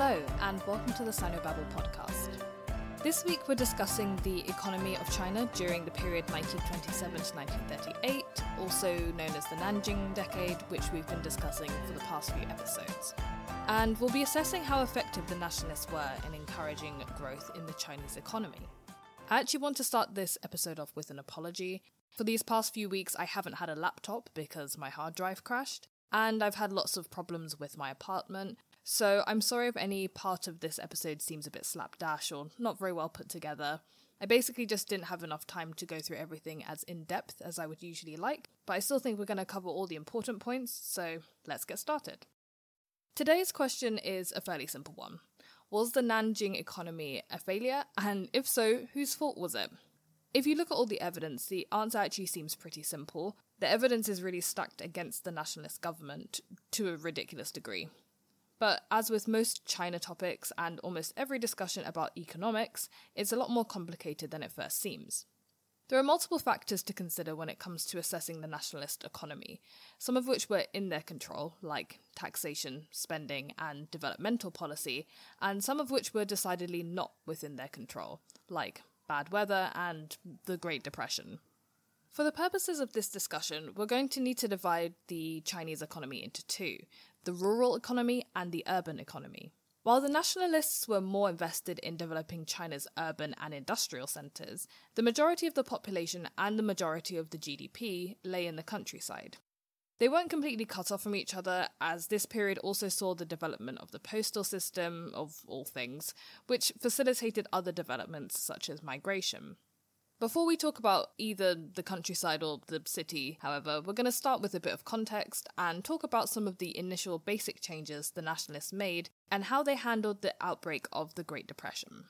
Hello, and welcome to the Sinobabble podcast. This week we're discussing the economy of China during the period 1927 to 1938, also known as the Nanjing Decade, which we've been discussing for the past few episodes. And we'll be assessing how effective the nationalists were in encouraging growth in the Chinese economy. I actually want to start this episode off with an apology. For these past few weeks, I haven't had a laptop because my hard drive crashed, and I've had lots of problems with my apartment, so I'm sorry if any part of this episode seems a bit slapdash or not very well put together. I basically just didn't have enough time to go through everything as in depth as I would usually like, but I still think we're going to cover all the important points, so let's get started. Today's question is a fairly simple one. Was the Nanjing economy a failure? And if so, whose fault was it? If you look at all the evidence, the answer actually seems pretty simple. The evidence is really stacked against the nationalist government to a ridiculous degree. But as with most China topics and almost every discussion about economics, it's a lot more complicated than it first seems. There are multiple factors to consider when it comes to assessing the nationalist economy, some of which were in their control, like taxation, spending, and developmental policy, and some of which were decidedly not within their control, like bad weather and the Great Depression. For the purposes of this discussion, we're going to need to divide the Chinese economy into two the rural economy and the urban economy. While the nationalists were more invested in developing China's urban and industrial centres, the majority of the population and the majority of the GDP lay in the countryside. They weren't completely cut off from each other, as this period also saw the development of the postal system, of all things, which facilitated other developments such as migration. Before we talk about either the countryside or the city, however, we're going to start with a bit of context and talk about some of the initial basic changes the nationalists made and how they handled the outbreak of the Great Depression.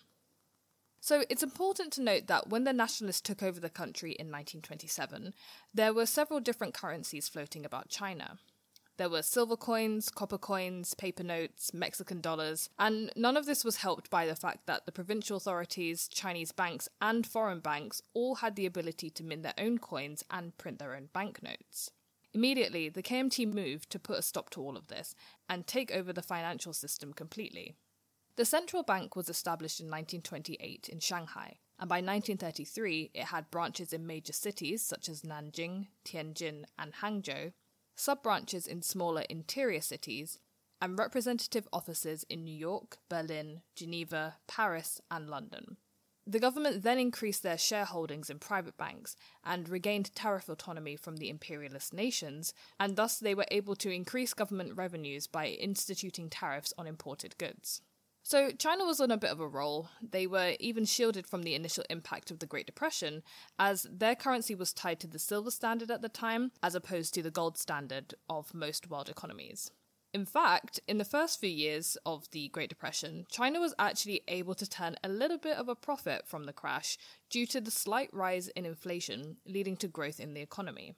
So it's important to note that when the nationalists took over the country in 1927, there were several different currencies floating about China. There were silver coins, copper coins, paper notes, Mexican dollars, and none of this was helped by the fact that the provincial authorities, Chinese banks, and foreign banks all had the ability to mint their own coins and print their own banknotes. Immediately, the KMT moved to put a stop to all of this and take over the financial system completely. The central bank was established in 1928 in Shanghai, and by 1933 it had branches in major cities such as Nanjing, Tianjin, and Hangzhou, sub branches in smaller interior cities, and representative offices in New York, Berlin, Geneva, Paris, and London. The government then increased their shareholdings in private banks and regained tariff autonomy from the imperialist nations, and thus they were able to increase government revenues by instituting tariffs on imported goods. So, China was on a bit of a roll. They were even shielded from the initial impact of the Great Depression, as their currency was tied to the silver standard at the time, as opposed to the gold standard of most world economies. In fact, in the first few years of the Great Depression, China was actually able to turn a little bit of a profit from the crash due to the slight rise in inflation, leading to growth in the economy.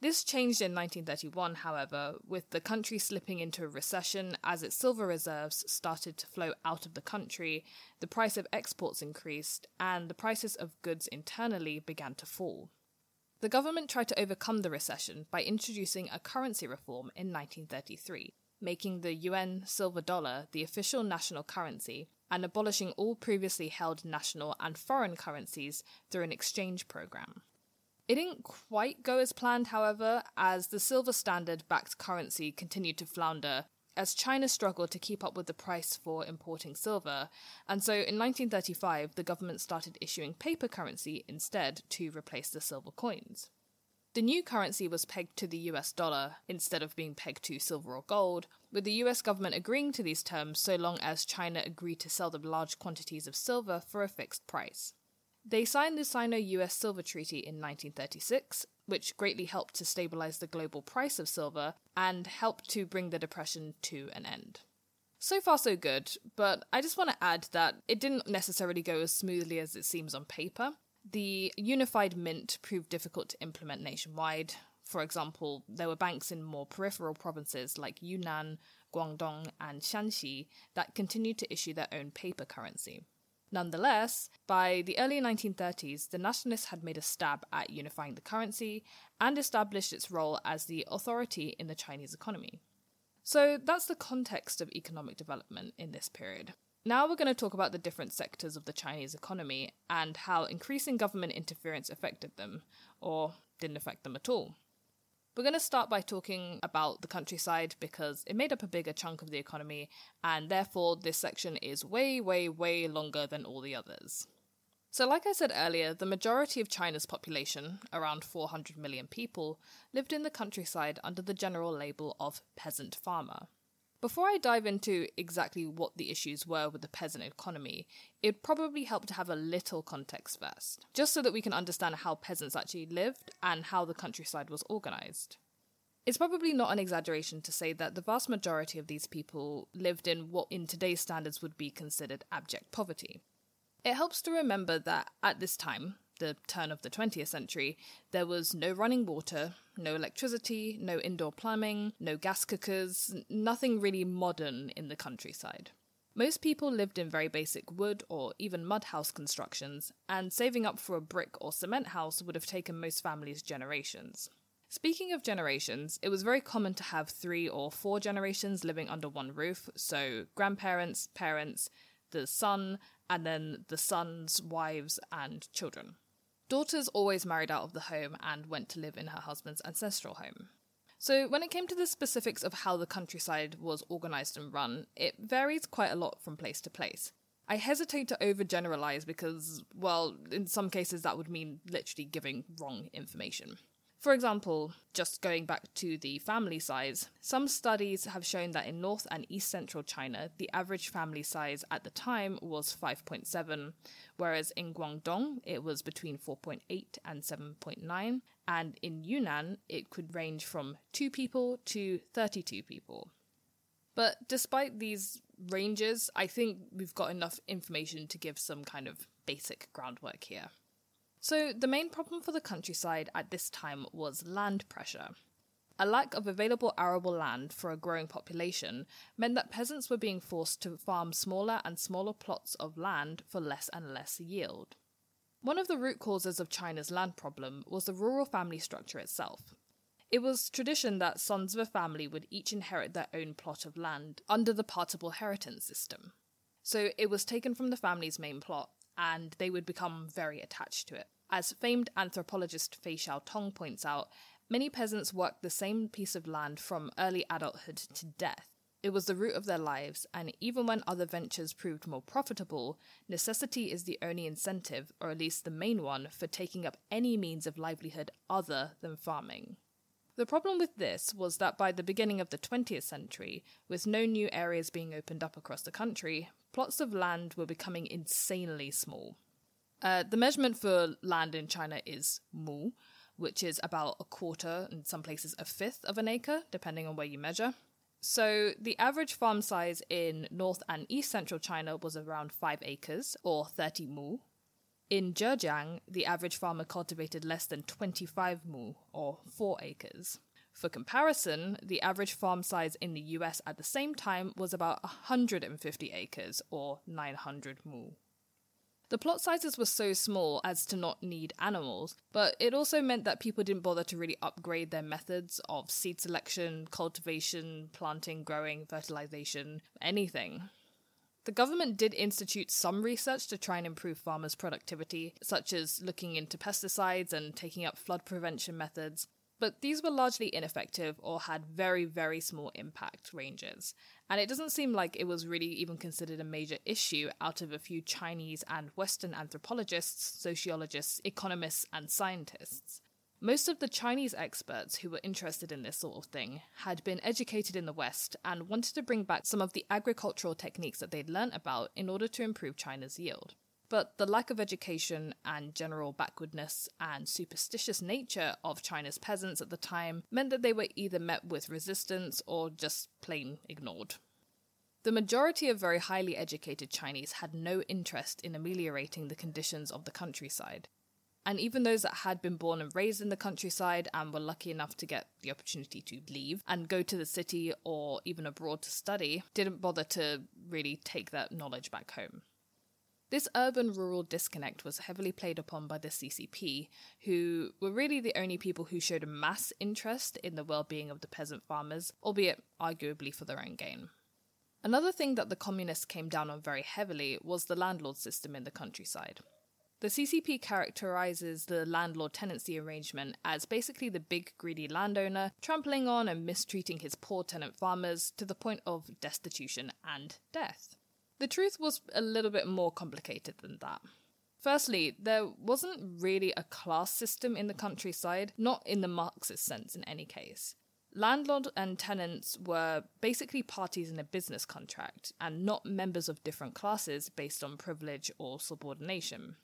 This changed in 1931, however, with the country slipping into a recession as its silver reserves started to flow out of the country, the price of exports increased, and the prices of goods internally began to fall. The government tried to overcome the recession by introducing a currency reform in 1933, making the yuan silver dollar the official national currency and abolishing all previously held national and foreign currencies through an exchange program. It didn't quite go as planned, however, as the silver standard backed currency continued to flounder as China struggled to keep up with the price for importing silver. And so in 1935, the government started issuing paper currency instead to replace the silver coins. The new currency was pegged to the US dollar instead of being pegged to silver or gold, with the US government agreeing to these terms so long as China agreed to sell them large quantities of silver for a fixed price. They signed the Sino US Silver Treaty in 1936, which greatly helped to stabilize the global price of silver and helped to bring the Depression to an end. So far, so good, but I just want to add that it didn't necessarily go as smoothly as it seems on paper. The unified mint proved difficult to implement nationwide. For example, there were banks in more peripheral provinces like Yunnan, Guangdong, and Shanxi that continued to issue their own paper currency. Nonetheless, by the early 1930s, the nationalists had made a stab at unifying the currency and established its role as the authority in the Chinese economy. So that's the context of economic development in this period. Now we're going to talk about the different sectors of the Chinese economy and how increasing government interference affected them, or didn't affect them at all. We're going to start by talking about the countryside because it made up a bigger chunk of the economy, and therefore this section is way, way, way longer than all the others. So, like I said earlier, the majority of China's population, around 400 million people, lived in the countryside under the general label of peasant farmer. Before I dive into exactly what the issues were with the peasant economy, it'd probably help to have a little context first, just so that we can understand how peasants actually lived and how the countryside was organized. It's probably not an exaggeration to say that the vast majority of these people lived in what in today's standards would be considered abject poverty. It helps to remember that at this time, the turn of the 20th century, there was no running water, no electricity, no indoor plumbing, no gas cookers, nothing really modern in the countryside. Most people lived in very basic wood or even mud house constructions, and saving up for a brick or cement house would have taken most families generations. Speaking of generations, it was very common to have three or four generations living under one roof, so grandparents, parents, the son, and then the sons, wives, and children. Daughters always married out of the home and went to live in her husband's ancestral home. So, when it came to the specifics of how the countryside was organised and run, it varies quite a lot from place to place. I hesitate to overgeneralize because, well, in some cases that would mean literally giving wrong information. For example, just going back to the family size, some studies have shown that in North and East Central China, the average family size at the time was 5.7, whereas in Guangdong, it was between 4.8 and 7.9, and in Yunnan, it could range from 2 people to 32 people. But despite these ranges, I think we've got enough information to give some kind of basic groundwork here. So, the main problem for the countryside at this time was land pressure. A lack of available arable land for a growing population meant that peasants were being forced to farm smaller and smaller plots of land for less and less yield. One of the root causes of China's land problem was the rural family structure itself. It was tradition that sons of a family would each inherit their own plot of land under the partible inheritance system. So it was taken from the family's main plot and they would become very attached to it. As famed anthropologist Fei Xiaotong points out, many peasants worked the same piece of land from early adulthood to death. It was the root of their lives, and even when other ventures proved more profitable, necessity is the only incentive, or at least the main one, for taking up any means of livelihood other than farming. The problem with this was that by the beginning of the 20th century, with no new areas being opened up across the country, plots of land were becoming insanely small. Uh, the measurement for land in China is mu, which is about a quarter, in some places a fifth of an acre, depending on where you measure. So the average farm size in North and East Central China was around 5 acres, or 30 mu, in Zhejiang, the average farmer cultivated less than 25 mu, or 4 acres. For comparison, the average farm size in the US at the same time was about 150 acres, or 900 mu. The plot sizes were so small as to not need animals, but it also meant that people didn't bother to really upgrade their methods of seed selection, cultivation, planting, growing, fertilization, anything. The government did institute some research to try and improve farmers' productivity, such as looking into pesticides and taking up flood prevention methods, but these were largely ineffective or had very, very small impact ranges. And it doesn't seem like it was really even considered a major issue out of a few Chinese and Western anthropologists, sociologists, economists, and scientists. Most of the Chinese experts who were interested in this sort of thing had been educated in the West and wanted to bring back some of the agricultural techniques that they'd learnt about in order to improve China's yield. But the lack of education and general backwardness and superstitious nature of China's peasants at the time meant that they were either met with resistance or just plain ignored. The majority of very highly educated Chinese had no interest in ameliorating the conditions of the countryside. And even those that had been born and raised in the countryside and were lucky enough to get the opportunity to leave and go to the city or even abroad to study didn't bother to really take that knowledge back home. This urban rural disconnect was heavily played upon by the CCP, who were really the only people who showed a mass interest in the well being of the peasant farmers, albeit arguably for their own gain. Another thing that the communists came down on very heavily was the landlord system in the countryside. The CCP characterizes the landlord tenancy arrangement as basically the big greedy landowner trampling on and mistreating his poor tenant farmers to the point of destitution and death. The truth was a little bit more complicated than that. Firstly, there wasn't really a class system in the countryside, not in the Marxist sense in any case. Landlord and tenants were basically parties in a business contract and not members of different classes based on privilege or subordination.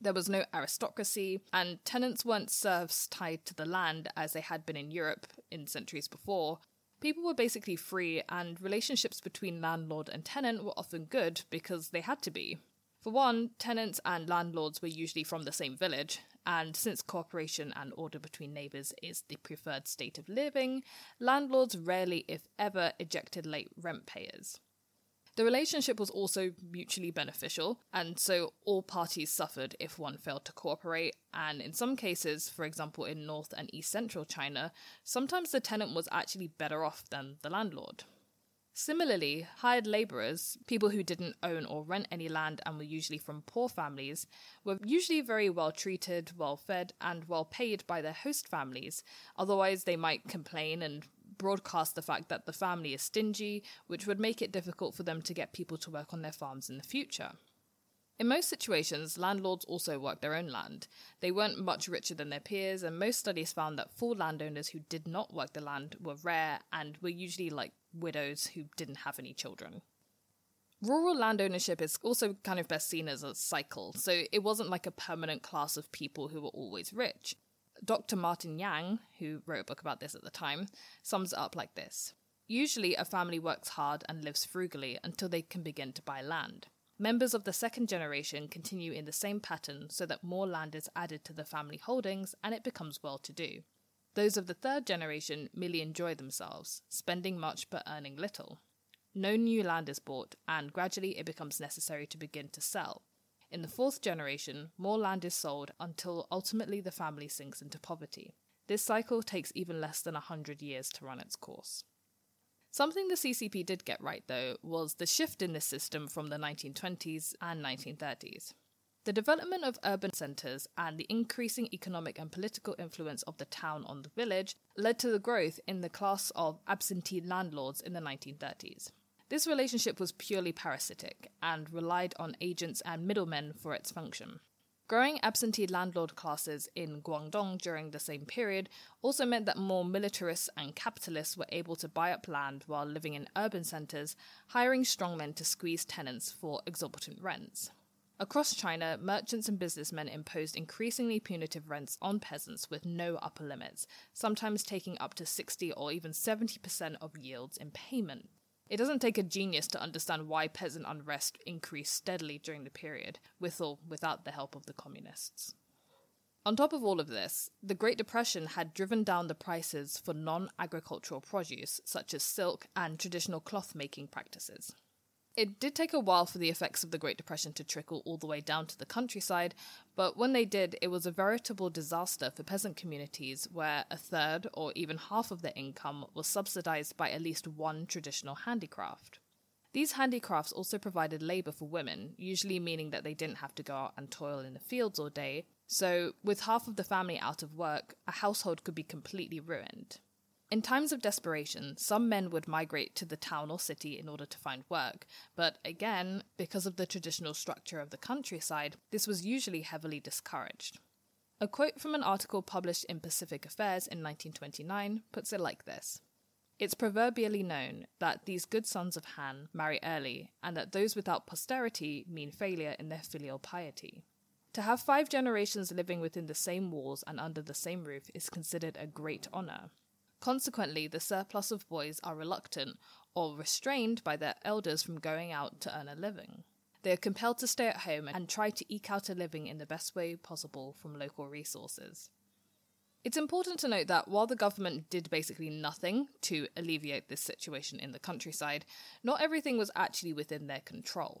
There was no aristocracy, and tenants weren't serfs tied to the land as they had been in Europe in centuries before, People were basically free, and relationships between landlord and tenant were often good because they had to be. For one, tenants and landlords were usually from the same village, and since cooperation and order between neighbours is the preferred state of living, landlords rarely, if ever, ejected late rent payers. The relationship was also mutually beneficial, and so all parties suffered if one failed to cooperate. And in some cases, for example in North and East Central China, sometimes the tenant was actually better off than the landlord. Similarly, hired labourers, people who didn't own or rent any land and were usually from poor families, were usually very well treated, well fed, and well paid by their host families. Otherwise, they might complain and broadcast the fact that the family is stingy, which would make it difficult for them to get people to work on their farms in the future. In most situations, landlords also worked their own land. They weren't much richer than their peers, and most studies found that full landowners who did not work the land were rare and were usually like widows who didn't have any children. Rural land ownership is also kind of best seen as a cycle, so it wasn't like a permanent class of people who were always rich. Dr. Martin Yang, who wrote a book about this at the time, sums it up like this Usually, a family works hard and lives frugally until they can begin to buy land. Members of the second generation continue in the same pattern so that more land is added to the family holdings and it becomes well to do. Those of the third generation merely enjoy themselves, spending much but earning little. No new land is bought, and gradually it becomes necessary to begin to sell, in the fourth generation, more land is sold until ultimately the family sinks into poverty. This cycle takes even less than a hundred years to run its course. Something the CCP did get right, though, was the shift in this system from the 1920s and 1930s. The development of urban centres and the increasing economic and political influence of the town on the village led to the growth in the class of absentee landlords in the 1930s. This relationship was purely parasitic and relied on agents and middlemen for its function. Growing absentee landlord classes in Guangdong during the same period also meant that more militarists and capitalists were able to buy up land while living in urban centres, hiring strongmen to squeeze tenants for exorbitant rents. Across China, merchants and businessmen imposed increasingly punitive rents on peasants with no upper limits, sometimes taking up to 60 or even 70% of yields in payment. It doesn't take a genius to understand why peasant unrest increased steadily during the period, with or without the help of the communists. On top of all of this, the Great Depression had driven down the prices for non agricultural produce, such as silk and traditional cloth making practices. It did take a while for the effects of the Great Depression to trickle all the way down to the countryside, but when they did, it was a veritable disaster for peasant communities where a third or even half of their income was subsidized by at least one traditional handicraft. These handicrafts also provided labor for women, usually meaning that they didn't have to go out and toil in the fields all day. So, with half of the family out of work, a household could be completely ruined. In times of desperation, some men would migrate to the town or city in order to find work, but again, because of the traditional structure of the countryside, this was usually heavily discouraged. A quote from an article published in Pacific Affairs in 1929 puts it like this It's proverbially known that these good sons of Han marry early, and that those without posterity mean failure in their filial piety. To have five generations living within the same walls and under the same roof is considered a great honour. Consequently, the surplus of boys are reluctant or restrained by their elders from going out to earn a living. They are compelled to stay at home and try to eke out a living in the best way possible from local resources. It's important to note that while the government did basically nothing to alleviate this situation in the countryside, not everything was actually within their control.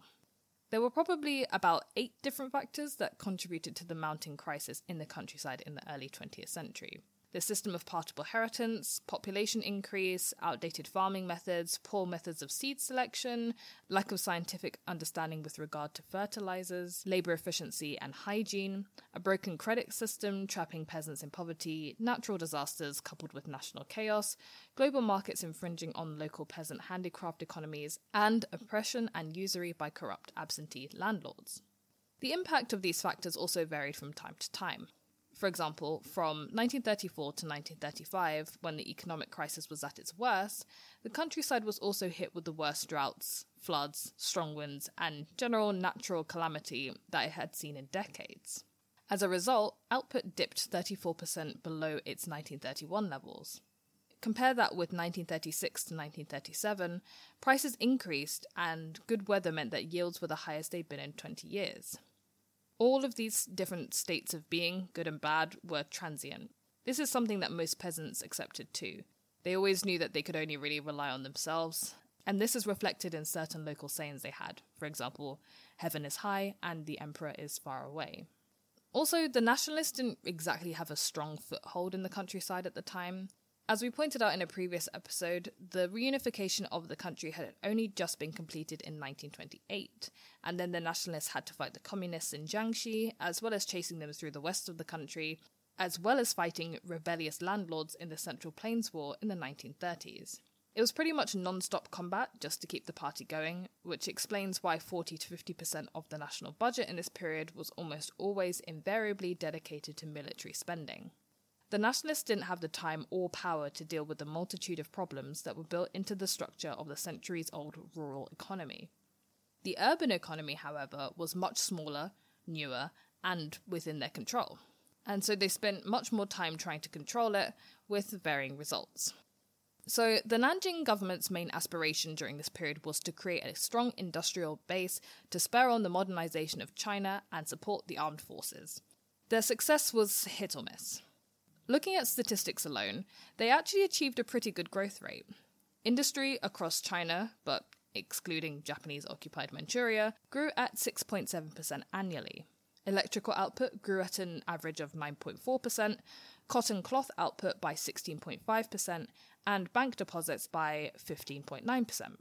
There were probably about eight different factors that contributed to the mounting crisis in the countryside in the early 20th century the system of partible inheritance, population increase, outdated farming methods, poor methods of seed selection, lack of scientific understanding with regard to fertilizers, labor efficiency and hygiene, a broken credit system trapping peasants in poverty, natural disasters coupled with national chaos, global markets infringing on local peasant handicraft economies, and oppression and usury by corrupt absentee landlords. The impact of these factors also varied from time to time. For example, from 1934 to 1935, when the economic crisis was at its worst, the countryside was also hit with the worst droughts, floods, strong winds, and general natural calamity that it had seen in decades. As a result, output dipped 34% below its 1931 levels. Compare that with 1936 to 1937, prices increased, and good weather meant that yields were the highest they'd been in 20 years. All of these different states of being, good and bad, were transient. This is something that most peasants accepted too. They always knew that they could only really rely on themselves, and this is reflected in certain local sayings they had. For example, heaven is high and the emperor is far away. Also, the nationalists didn't exactly have a strong foothold in the countryside at the time. As we pointed out in a previous episode, the reunification of the country had only just been completed in 1928, and then the nationalists had to fight the communists in Jiangxi, as well as chasing them through the west of the country, as well as fighting rebellious landlords in the Central Plains War in the 1930s. It was pretty much non stop combat just to keep the party going, which explains why 40 to 50% of the national budget in this period was almost always invariably dedicated to military spending. The nationalists didn't have the time or power to deal with the multitude of problems that were built into the structure of the centuries old rural economy. The urban economy, however, was much smaller, newer, and within their control. And so they spent much more time trying to control it, with varying results. So, the Nanjing government's main aspiration during this period was to create a strong industrial base to spur on the modernization of China and support the armed forces. Their success was hit or miss. Looking at statistics alone, they actually achieved a pretty good growth rate. Industry across China, but excluding Japanese occupied Manchuria, grew at 6.7% annually. Electrical output grew at an average of 9.4%, cotton cloth output by 16.5%, and bank deposits by 15.9%.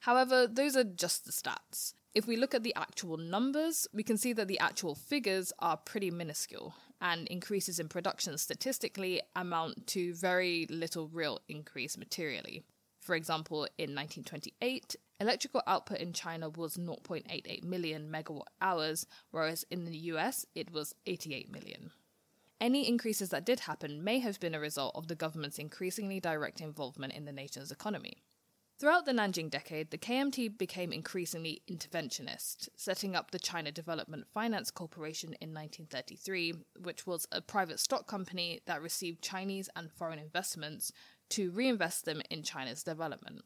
However, those are just the stats. If we look at the actual numbers, we can see that the actual figures are pretty minuscule, and increases in production statistically amount to very little real increase materially. For example, in 1928, electrical output in China was 0.88 million megawatt hours, whereas in the US it was 88 million. Any increases that did happen may have been a result of the government's increasingly direct involvement in the nation's economy. Throughout the Nanjing decade, the KMT became increasingly interventionist, setting up the China Development Finance Corporation in 1933, which was a private stock company that received Chinese and foreign investments to reinvest them in China's development.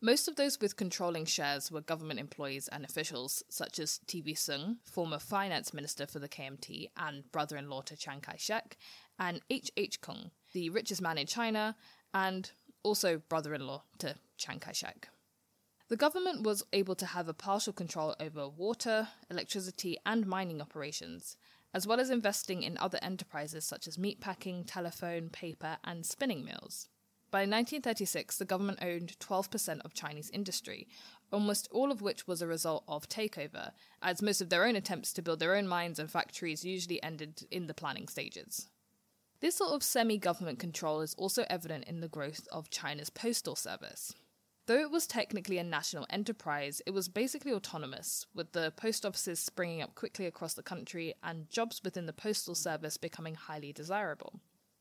Most of those with controlling shares were government employees and officials, such as TV Soong, former finance minister for the KMT and brother in law to Chiang Kai shek, and H. H. Kung, the richest man in China and also brother in law to Chiang Kai shek. The government was able to have a partial control over water, electricity, and mining operations, as well as investing in other enterprises such as meatpacking, telephone, paper, and spinning mills. By 1936, the government owned 12% of Chinese industry, almost all of which was a result of takeover, as most of their own attempts to build their own mines and factories usually ended in the planning stages. This sort of semi government control is also evident in the growth of China's postal service. Though it was technically a national enterprise, it was basically autonomous, with the post offices springing up quickly across the country and jobs within the postal service becoming highly desirable.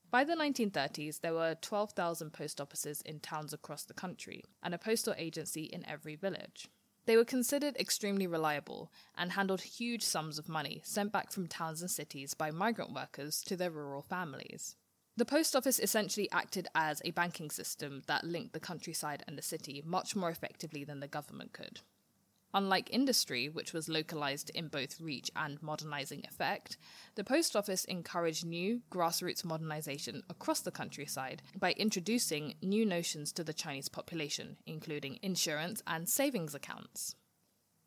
By the 1930s, there were 12,000 post offices in towns across the country and a postal agency in every village. They were considered extremely reliable and handled huge sums of money sent back from towns and cities by migrant workers to their rural families. The post office essentially acted as a banking system that linked the countryside and the city much more effectively than the government could. Unlike industry, which was localized in both reach and modernizing effect, the post office encouraged new grassroots modernization across the countryside by introducing new notions to the Chinese population, including insurance and savings accounts.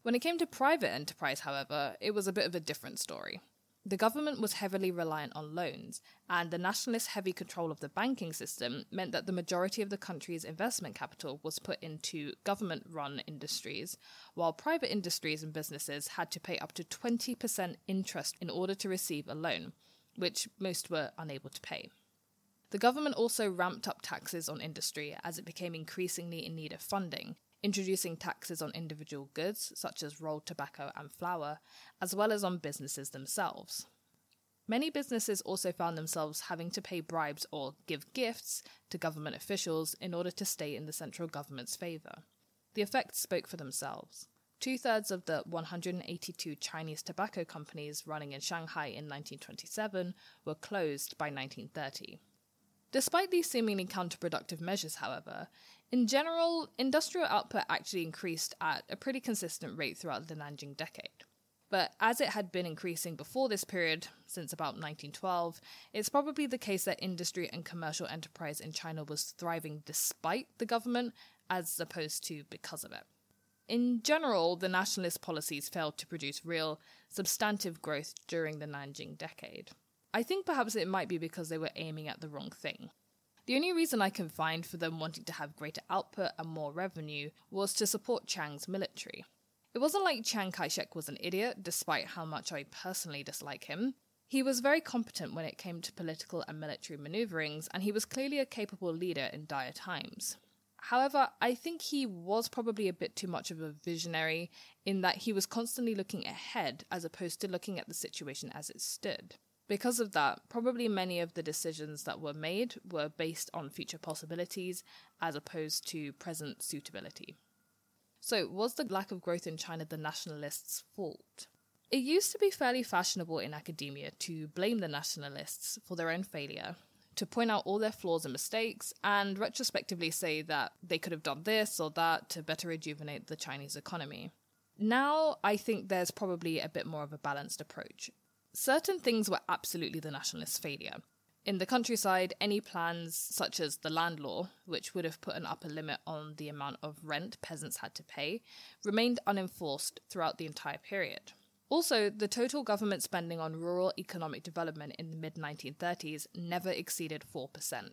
When it came to private enterprise, however, it was a bit of a different story. The government was heavily reliant on loans, and the nationalist heavy control of the banking system meant that the majority of the country's investment capital was put into government run industries, while private industries and businesses had to pay up to 20% interest in order to receive a loan, which most were unable to pay. The government also ramped up taxes on industry as it became increasingly in need of funding, introducing taxes on individual goods, such as rolled tobacco and flour, as well as on businesses themselves. Many businesses also found themselves having to pay bribes or give gifts to government officials in order to stay in the central government's favour. The effects spoke for themselves. Two thirds of the 182 Chinese tobacco companies running in Shanghai in 1927 were closed by 1930. Despite these seemingly counterproductive measures, however, in general, industrial output actually increased at a pretty consistent rate throughout the Nanjing decade. But as it had been increasing before this period, since about 1912, it's probably the case that industry and commercial enterprise in China was thriving despite the government, as opposed to because of it. In general, the nationalist policies failed to produce real, substantive growth during the Nanjing decade. I think perhaps it might be because they were aiming at the wrong thing. The only reason I can find for them wanting to have greater output and more revenue was to support Chiang's military. It wasn't like Chiang Kai shek was an idiot, despite how much I personally dislike him. He was very competent when it came to political and military maneuverings, and he was clearly a capable leader in dire times. However, I think he was probably a bit too much of a visionary in that he was constantly looking ahead as opposed to looking at the situation as it stood. Because of that, probably many of the decisions that were made were based on future possibilities as opposed to present suitability. So, was the lack of growth in China the nationalists' fault? It used to be fairly fashionable in academia to blame the nationalists for their own failure, to point out all their flaws and mistakes, and retrospectively say that they could have done this or that to better rejuvenate the Chinese economy. Now, I think there's probably a bit more of a balanced approach. Certain things were absolutely the nationalists' failure. In the countryside, any plans such as the land law, which would have put an upper limit on the amount of rent peasants had to pay, remained unenforced throughout the entire period. Also, the total government spending on rural economic development in the mid 1930s never exceeded 4%.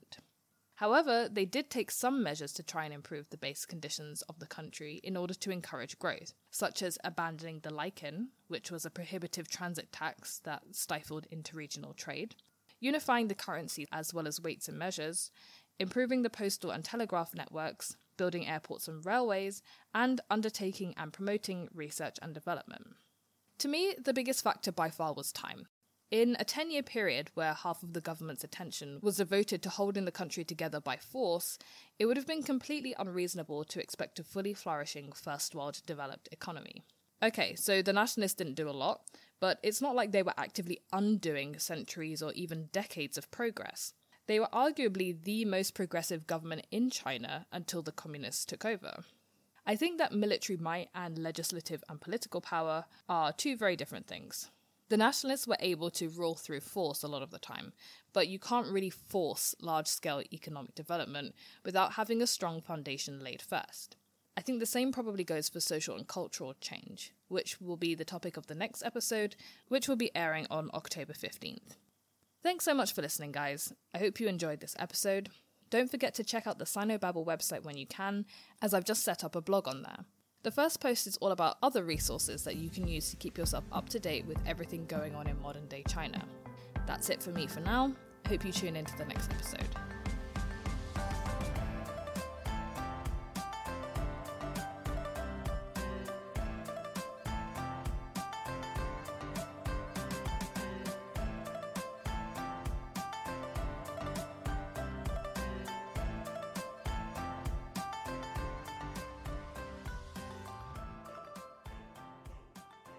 However, they did take some measures to try and improve the base conditions of the country in order to encourage growth, such as abandoning the likin, which was a prohibitive transit tax that stifled interregional trade, unifying the currency as well as weights and measures, improving the postal and telegraph networks, building airports and railways, and undertaking and promoting research and development. To me, the biggest factor by far was time. In a 10 year period where half of the government's attention was devoted to holding the country together by force, it would have been completely unreasonable to expect a fully flourishing first world developed economy. Okay, so the nationalists didn't do a lot, but it's not like they were actively undoing centuries or even decades of progress. They were arguably the most progressive government in China until the communists took over. I think that military might and legislative and political power are two very different things. The nationalists were able to rule through force a lot of the time, but you can't really force large scale economic development without having a strong foundation laid first. I think the same probably goes for social and cultural change, which will be the topic of the next episode, which will be airing on October 15th. Thanks so much for listening, guys. I hope you enjoyed this episode. Don't forget to check out the Sinobabble website when you can, as I've just set up a blog on there. The first post is all about other resources that you can use to keep yourself up to date with everything going on in modern day China. That's it for me for now. Hope you tune into the next episode.